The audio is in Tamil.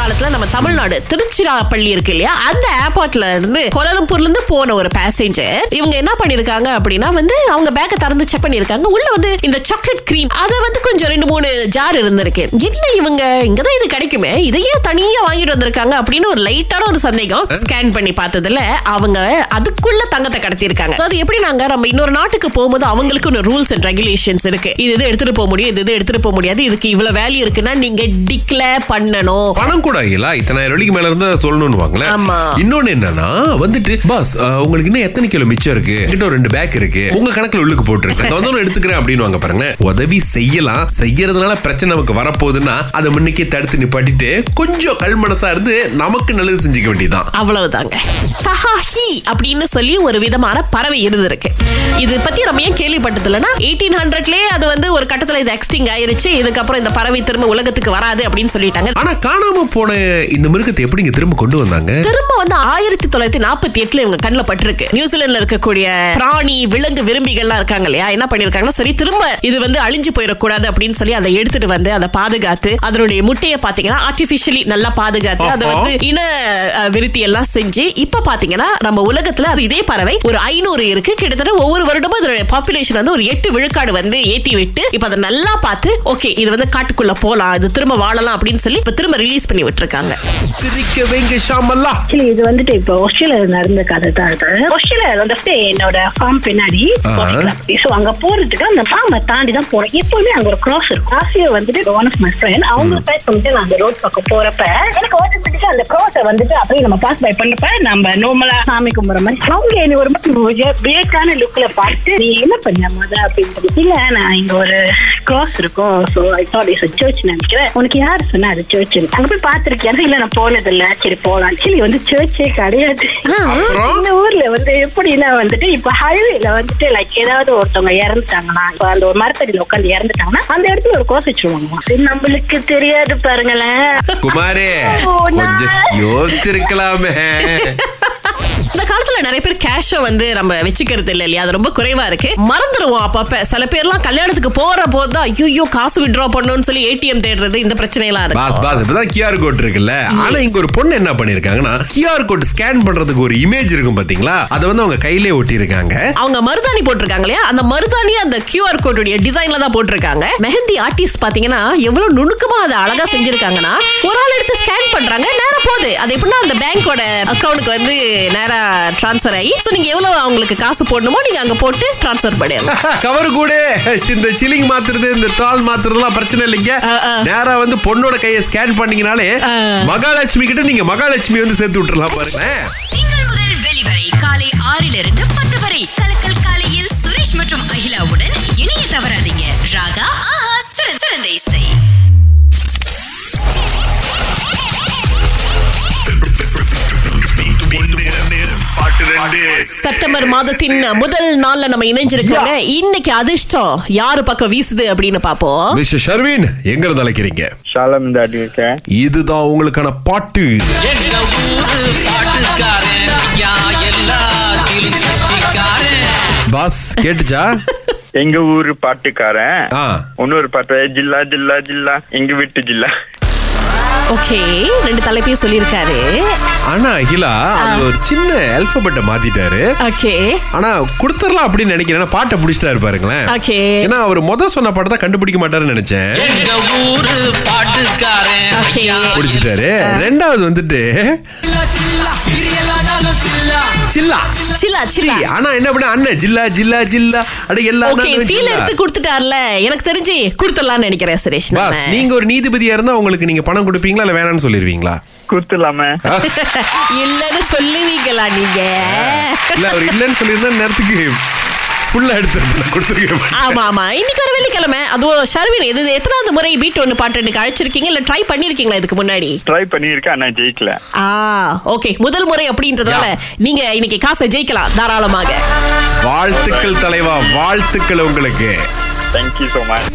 காலத்துல நம்ம தமிழ்நாடு திருச்சிராப்பள்ளி இருக்கு இல்லையா? அந்த ஏர்போர்ட்ல இருந்து கோலாலம்பூர்ல இருந்து போன ஒரு பேசஞ்சர் இவங்க என்ன பண்ணிருக்காங்க அப்படின்னா வந்து அவங்க பேக்கை திறந்து செக் பண்ணிருக்காங்க. உள்ள வந்து இந்த சாக்லேட் கிரீம் அத வந்து கொஞ்சம் ரெண்டு மூணு ஜார் இருந்திருக்கு. என்ன இவங்க? இங்கதான் இது கிடைக்குமே? இதையே தனியா வாங்கிட்டு வந்திருக்காங்க அப்படின்னு ஒரு லைட்டான ஒரு சந்தேகம் ஸ்கேன் பண்ணி பார்த்ததுல அவங்க அதுக்குள்ள தங்கத்தை கடத்திருக்காங்க அதாவது எப்படி நாங்க நம்ம இன்னொரு நாட்டுக்கு போகும்போது அவங்களுக்கு ஒரு ரூல்ஸ் அண்ட் ரெகுலேஷன்ஸ் இருக்கு. இது இது எடுத்துட்டு போக முடியும் இது இது எடுத்துட்டு போக முடியாது. இதுக்கு இவ்வளவு வேல்யூ இருக்குன்னா நீங்க டிக்ளேர் பண்ணணும். பணம் கூட இல்ல. இத்தனாயிரம் வெள்ளிக்கு மேல இருந்தா சொல்லணும்னு வாங்களேன். இன்னொன்னு என்னன்னா வந்துட்டு பாஸ் உங்களுக்கு இன்னும் எத்தனை கிலோ மிச்சம் இருக்கு? ஒரு ரெண்டு பேக் இருக்கு. உங்க கணக்குல உள்ளுக்கு போட்டுருக்கு நான் வந்து எடுத்துக்கிறேன் அப்படின்னு வாங்க பாருங்க உதவி செய்யலாம். செய்யறதுனால பிரச்சனை நமக்கு வரப்போகுதுன்னா அதை முன்னுக்கே தடுத்து நிப்பாட்டிட்டு கொஞ்சம் கல் மனசா இருந்து நமக்கு நல்லது செஞ்சுக்க வேண்டியதுதான். அவ்வளவுதாங்க. தஹாஹி அப்படின்னு சொல்லி ஒரு விதமான பறவை இருந்திருக்கு. இது பத்தி நம்ம ஏன் கேள்விப்பட்டது இல்லைன்னா எயிட்டீன் ஹண்ட்ரட்லயே அது வந்து ஒரு கட்டத்துல இது எக்ஸ்டிங் ஆயிருச்சு. இதுக்கப்புறம் இந்த பறவை திரும்ப உலகத்துக்கு வராது அப்படின்னு சொல்லிட்டாங்க. ஆனா காணாம போன இந்த மிருகத்தை எப்படி இங்க திரும்ப கொண்டு வந்தாங்க? திரும்ப வந்து ஆயிரத்தி தொள்ளாயிரத்தி நாற்பத்தி எட்டுல இவங்க கண்ணில் பட்டிருக்கு. நியூசிலாந்துல இருக்கக்கூடிய பிராணி விலங்கு விரும்பிகள்லாம் இருக்காங்க இல்லையா? என்ன பண்ணிருக்காங்கன்னா சரி திரும்ப இது வந்து அழிஞ்சு போயிடக்கூடாது அப்படின்னு சொல்லி அதை எடுத்துட்டு வந்து அதை பாதுகாத்து அதனுடைய முட்டையை பாத்தீங்கன்னா ஆர்டிபிஷியலி நல்லா பாதுகாத்து அதை. வந்து இன விருத்தி எல்லாம் செஞ்சு இப்ப பாத்தீங்கன்னா நம்ம உலகத்துல அது இதே பறவை ஒரு ஐநூறு இருக்கு. கிட்டத்தட்ட ஒவ்வொரு வருடமும் இதனுடைய பாப்புலேஷன் வந்து ஒரு எட்டு விழுக்காடு வந்து ஏத்தி விட்டு இப்ப அதை நல்லா பார்த்து ஓகே இது வந்து காட்டுக்குள்ள போலாம் இது திரும்ப வாழலாம் அப்படின்னு சொல்லி இப்ப திரும்ப ரிலீஸ் பண்ணி விட்டுருக்காங்க. சிரிக்க வைங்க ஷாமல்லா இது வந்துட்டு இப்போ ஆஸ்திரேலியா நடந்த கதை தான் இது ஆஸ்திரேலியா வந்துட்டு என்னோட ஃபார்ம் பின்னாடி சோ அங்க போறதுக்கு அந்த ஃபார்மை தாண்டி தான் போறோம் எப்பவுமே அங்க ஒரு கிராஸ் இருக்கும். ஆசியா வந்துட்டு ஒன் ஆஃப் மை ஃப்ரெண்ட் அவங்க பேக் பண்ணிட்டு நான் அந்த ரோட் பக்கம் போறப்ப எனக்கு ஆட்டோமேட்டிக்கா அந்த கிராஸை வந்துட்டு அப்படியே நம்ம பாஸ் பை பண்ணப்ப நம்ம நார்மலா சாமி கும்பிடுற மாதிரி. அவங்க என்ன ஒரு மாதிரி பேக்கான லுக்ல பார்த்து நீ என்ன பண்ண முத? அப்படின்னு இல்ல நான் இங்க ஒரு கிராஸ் இருக்கும். So I thought is church நினைக்கிறேன். உனக்கு யார் சொன்னா அது சர்ச் அங்க போய் பாத்திருக்கேன் இல்ல நான் போனது இல்ல சரி போலாம். ஆக்சுவலி வந்து சர்ச்சே கிடையாது. இந்த ஊர்ல வந்து எப்படின்னா வந்துட்டு இப்ப ஹைவேல வந்துட்டு லைக் ஏதாவது ஒருத்தவங்க இறந்துட்டாங்கன்னா இப்ப அந்த ஒரு மரத்தடியில உட்காந்து இறந்துட்டாங்கன்னா அந்த இடத்துல ஒரு இது நம்மளுக்கு தெரியாது பாருங்களேன். குமாரே யோசிச்சிருக்கலாமே. நிறைய பேர் கேஷ வந்து நம்ம வச்சுக்கிறது இல்ல இல்லையா? அது ரொம்ப குறைவா இருக்கு. மறந்துடுவோம் அப்பப்ப. சில பேர்லாம் கல்யாணத்துக்கு போற போது தான் ஐயோ காசு வித்ட்ரா பண்ணணும்னு சொல்லி ஏடிஎம் தேடுறது இந்த பிரச்சனை எல்லாம் இருக்கு. பாஸ் பாஸ் இப்பதான் கியூஆர் கோட் இருக்குல்ல. ஆனா இங்க ஒரு பொண்ணு என்ன பண்ணிருக்காங்கன்னா கியூஆர் கோட் ஸ்கேன் பண்றதுக்கு ஒரு இமேஜ் இருக்கும் பாத்தீங்களா? அதை வந்து அவங்க கையிலே ஒட்டி இருக்காங்க அவங்க மருதாணி போட்டிருக்காங்க இல்லையா? அந்த மருதாணி அந்த கியூஆர் கோடுடைய டிசைன்ல தான் போட்டிருக்காங்க. மெஹந்தி ஆர்டிஸ்ட் பாத்தீங்கன்னா எவ்வளவு நுணுக்கமா அதை அழகா செஞ்சிருக்காங்கன்னா ஒரு ஆள் எடுத்து ஸ்கேன் பண்றாங்க நேரா போகுது. அது எப்படின்னா அந்த பேங்கோட அக்கவுண்ட்க்கு வந்து நேரா டிரான்ஸ்ஃபர் ஆகி சோ நீங்க எவ்வளவு அவங்களுக்கு காசு போடணுமோ நீங்க அங்க போட்டு டிரான்ஸ்ஃபர் பண்ணிடலாம். கவர் கூட இந்த சிலிங் மாத்துறது இந்த தாள் மாத்துறதுலாம் பிரச்சனை இல்லைங்க. நேரா வந்து பொண்ணோட கையை ஸ்கேன் பண்ணீங்கனாலே மகாலட்சுமி கிட்ட நீங்க மகாலட்சுமி வந்து சேர்த்து விட்டுறலாம் முதல் வெளிவரை காலை ஆறிலிருந்து பத்து வரை கலக்கல் காலையில் சுரேஷ் மற்றும் அகிலாவுடன் இணைய தவறாதீங்க. ராகா செப்டம்பர் மாதத்தின் முதல் நாள்ல நம்ம இணைஞ்சிருக்கோங்க இன்னைக்கு அதிர்ஷ்டம் யாரு பக்கம் வீசுது அப்படின்னு பாப்போம் மிஸ்டர் ஷர்வின் எங்க இருந்து அழைக்கிறீங்க? ஷாலம் இந்த அடி இருக்கேன் இதுதான் உங்களுக்கான பாட்டு. பாஸ் கேட்டுச்சா? எங்க ஊரு பாட்டுக்காரன். இன்னொரு பாட்டு ஜில்லா ஜில்லா ஜில்லா. எங்க வீட்டு ஜில்லா. ஓகே ரெண்டு தலைப்பையும் சொல்லியிருக்காரு. ஆனா அகிலா அது ஒரு சின்ன அல்பபெட்டை மாத்திட்டாரு. ஓகே ஆனா கொடுத்துடலாம் அப்படின்னு நினைக்கிறேன். பாட்டை பிடிச்சிட்டாரு பாருங்களேன். ஓகே ஏன்னா அவர் முத சொன்ன பாட்டை தான் கண்டுபிடிக்க மாட்டாருன்னு நினைச்சேன். பிடிச்சிட்டாரு. ரெண்டாவது வந்துட்டு சில்லா சில்லா சில்லா. ஆனா என்ன பண்ண அண்ணன் ஜில்லா ஜில்லா ஜில்லா அட எல்லா ஓகே ஃபீல். எடுத்து கொடுத்துட்டார்ல. எனக்கு தெரிஞ்சு கொடுத்துடலாம்னு நினைக்கிறேன் சுரேஷ். நீங்க ஒரு நீதிபதியா இருந்தா உங்களுக்கு நீங்க பணம் இல்ல வேணாம்னு சொல்லிருவீங்களா? இல்லன்னு சொல்லுவீங்களா நீங்க? இல்ல அவர் இல்லன்னு சொல்லியிருந்தா நேரத்துக்கு ஃபுல்லா எடுத்து கொடுத்துருக்கேன் ஆமா ஆமா. இன்னைக்கு ஒரு வெள்ளிக்கிழமை. அதுவும் ஷர்வின் இது எத்தனாவது முறை பீட் ஒன்று பாட்டு அழைச்சிருக்கீங்க இல்ல ட்ரை பண்ணிருக்கீங்களா இதுக்கு முன்னாடி? ட்ரை பண்ணியிருக்கேன் ஆனா ஜெயிக்கல. ஆ ஓகே முதல் முறை அப்படின்றதால நீங்க இன்னைக்கு காசை ஜெயிக்கலாம் தாராளமாக. வாழ்த்துக்கள் தலைவா வாழ்த்துக்கள் உங்களுக்கு. Thank you so much